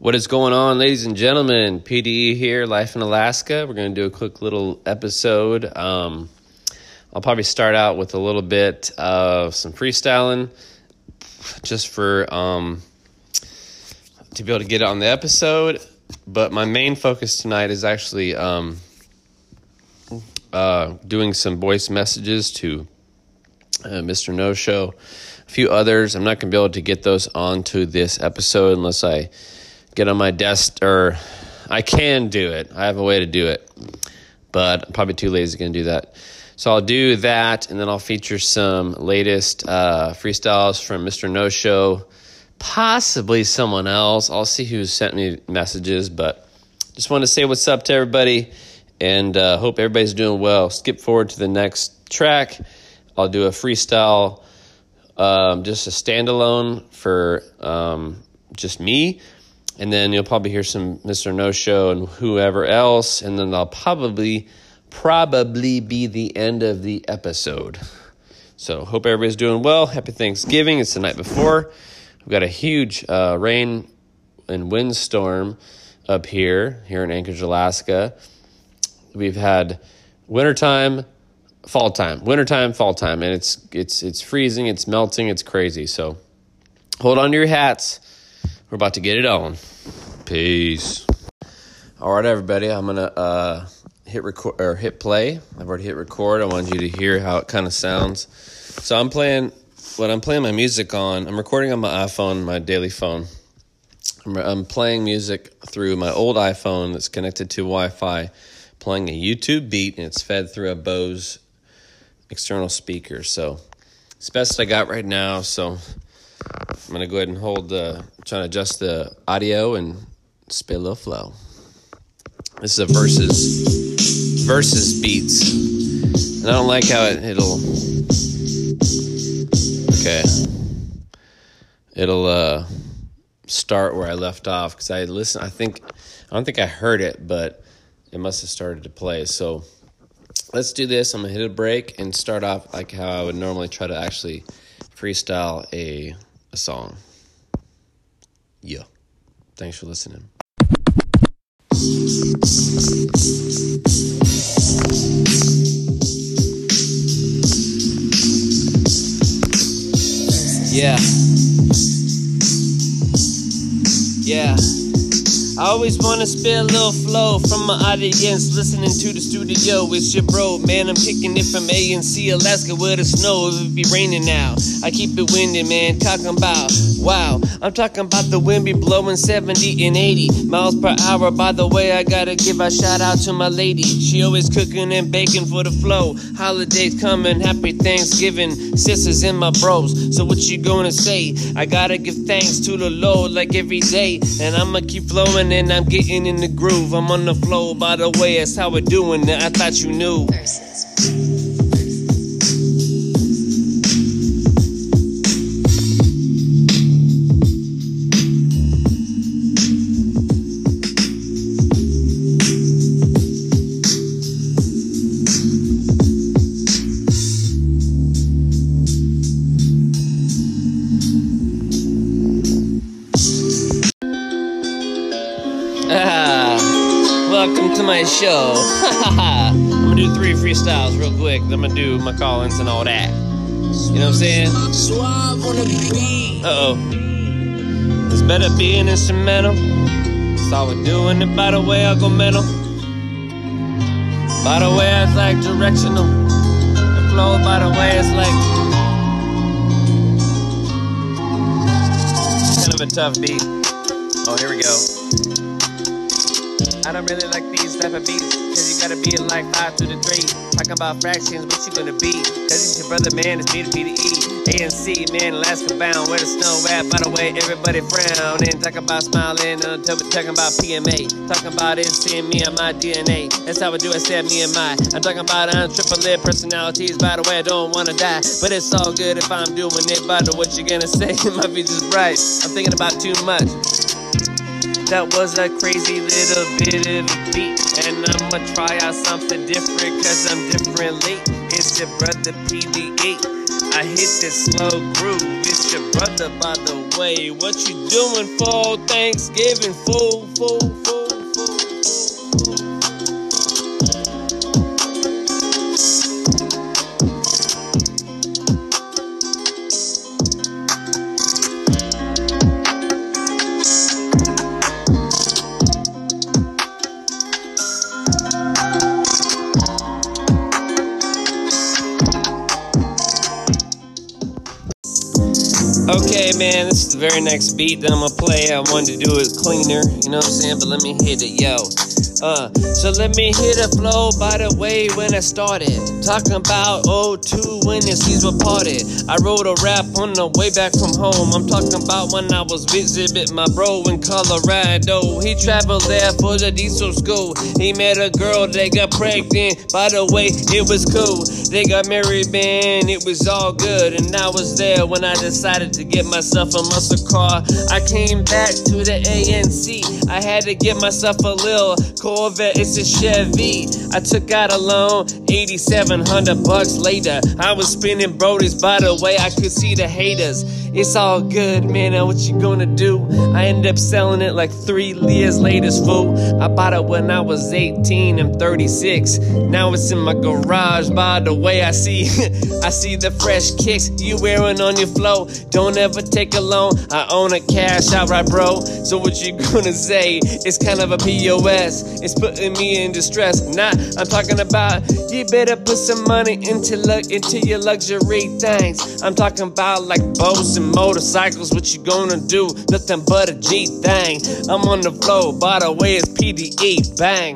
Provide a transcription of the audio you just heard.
What is going on, ladies and gentlemen? PDE here, Life in Alaska. We're going to do a quick little episode. Um, I'll probably start out with a little bit of some freestyling just for um, to be able to get it on the episode. But my main focus tonight is actually um, uh, doing some voice messages to uh, Mr. No Show, a few others. I'm not going to be able to get those onto this episode unless I get on my desk, or I can do it. I have a way to do it, but I'm probably too lazy to do that. So I'll do that, and then I'll feature some latest uh, freestyles from Mr. No Show, possibly someone else. I'll see who sent me messages, but just want to say what's up to everybody, and uh, hope everybody's doing well. Skip forward to the next track. I'll do a freestyle, um, just a standalone for um, just me and then you'll probably hear some Mr. No Show and whoever else, and then I'll probably probably be the end of the episode. So hope everybody's doing well. Happy Thanksgiving. It's the night before. We've got a huge uh, rain and windstorm up here, here in Anchorage, Alaska. We've had wintertime, fall time, wintertime, fall time, and it's it's it's freezing, it's melting, it's crazy. So hold on to your hats we're about to get it on. Peace. All right, everybody. I'm gonna uh, hit record or hit play. I've already hit record. I want you to hear how it kind of sounds. So I'm playing. What I'm playing my music on. I'm recording on my iPhone, my daily phone. I'm, I'm playing music through my old iPhone that's connected to Wi-Fi. Playing a YouTube beat, and it's fed through a Bose external speaker. So it's best I got right now. So I'm gonna go ahead and hold the, trying to adjust the audio and spit a little flow. This is a versus, versus beats. And I don't like how it, it'll, okay. It'll, uh, start where I left off because I listen. I think I don't think I heard it, but it must have started to play. So let's do this. I'm gonna hit a break and start off like how I would normally try to actually freestyle a a song. Yeah. Thanks for listening. Yeah. Yeah. I always wanna spit a little flow from my audience listening to the studio. It's your bro, man. I'm kicking it from A and C, Alaska, where the snow it be raining now. I keep it windy, man. Talking about wow. I'm talking about the wind be blowing 70 and 80 miles per hour. By the way, I gotta give a shout out to my lady. She always cooking and baking for the flow. Holidays coming, happy Thanksgiving, sisters and my bros. So what you gonna say? I gotta give thanks to the Lord like every day, and I'ma keep flowing and I'm getting in the groove. I'm on the flow, by the way, that's how we're doing it. I thought you knew. Welcome to my show. I'm gonna do three freestyles real quick. I'm gonna do my call-ins and all that. You know what I'm saying? Uh oh. This better be an instrumental. That's all we're doing it by the way I go mental. By the way, it's like directional. The flow, by the way, it's like kind of a tough beat. Oh, here we go. I don't really like these type of beats, cause you gotta be like 5 to the 3. Talking about fractions, what you gonna be? Cause it's your brother, man, it's me to be the E. A and C, man, Alaska bound, where the snow at? By the way, everybody frown. And talk about smiling, uh, talking about PMA. Talking about it, seeing me and my DNA. That's how I do it, said me and my. I'm talking about I'm triple lit personalities, by the way, I don't wanna die. But it's all good if I'm doing it, by the what you gonna say? my future's bright. I'm thinking about too much. That was a crazy little bit of a beat. And I'ma try out something different, cause I'm differently. It's your brother PDE. I hit this slow groove. It's your brother, by the way. What you doing for Thanksgiving? Fool, fool, fool, Okay, man, this is the very next beat that I'm gonna play. I wanted to do it cleaner, you know what I'm saying? But let me hit it, yo. Uh, so let me hit a flow by the way when I started. Talking about 02 when the seas were parted. I wrote a rap on the way back from home. I'm talking about when I was visiting my bro in Colorado. He traveled there for the diesel school. He met a girl, they got pregnant. By the way, it was cool. They got married, man, it was all good. And I was there when I decided to get myself a muscle car. I came back to the ANC. I had to get myself a little Corvette, it's a Chevy. I took out a loan, 8700 bucks later. I was spinning Brody's by the way, I could see the haters. It's all good, man. Now what you gonna do? I ended up selling it like three years later, fool. I bought it when I was 18. I'm 36. Now it's in my garage. By the way, I see, I see the fresh kicks you wearing on your flow. Don't ever take a loan. I own a cash outright, bro. So what you gonna say? It's kind of a POS. It's putting me in distress. Nah, I'm talking about you better put some money into look into your luxury things. I'm talking about like boats motorcycles. What you gonna do? Nothing but a G thing. I'm on the flow. By the way, it's PDE. Bang.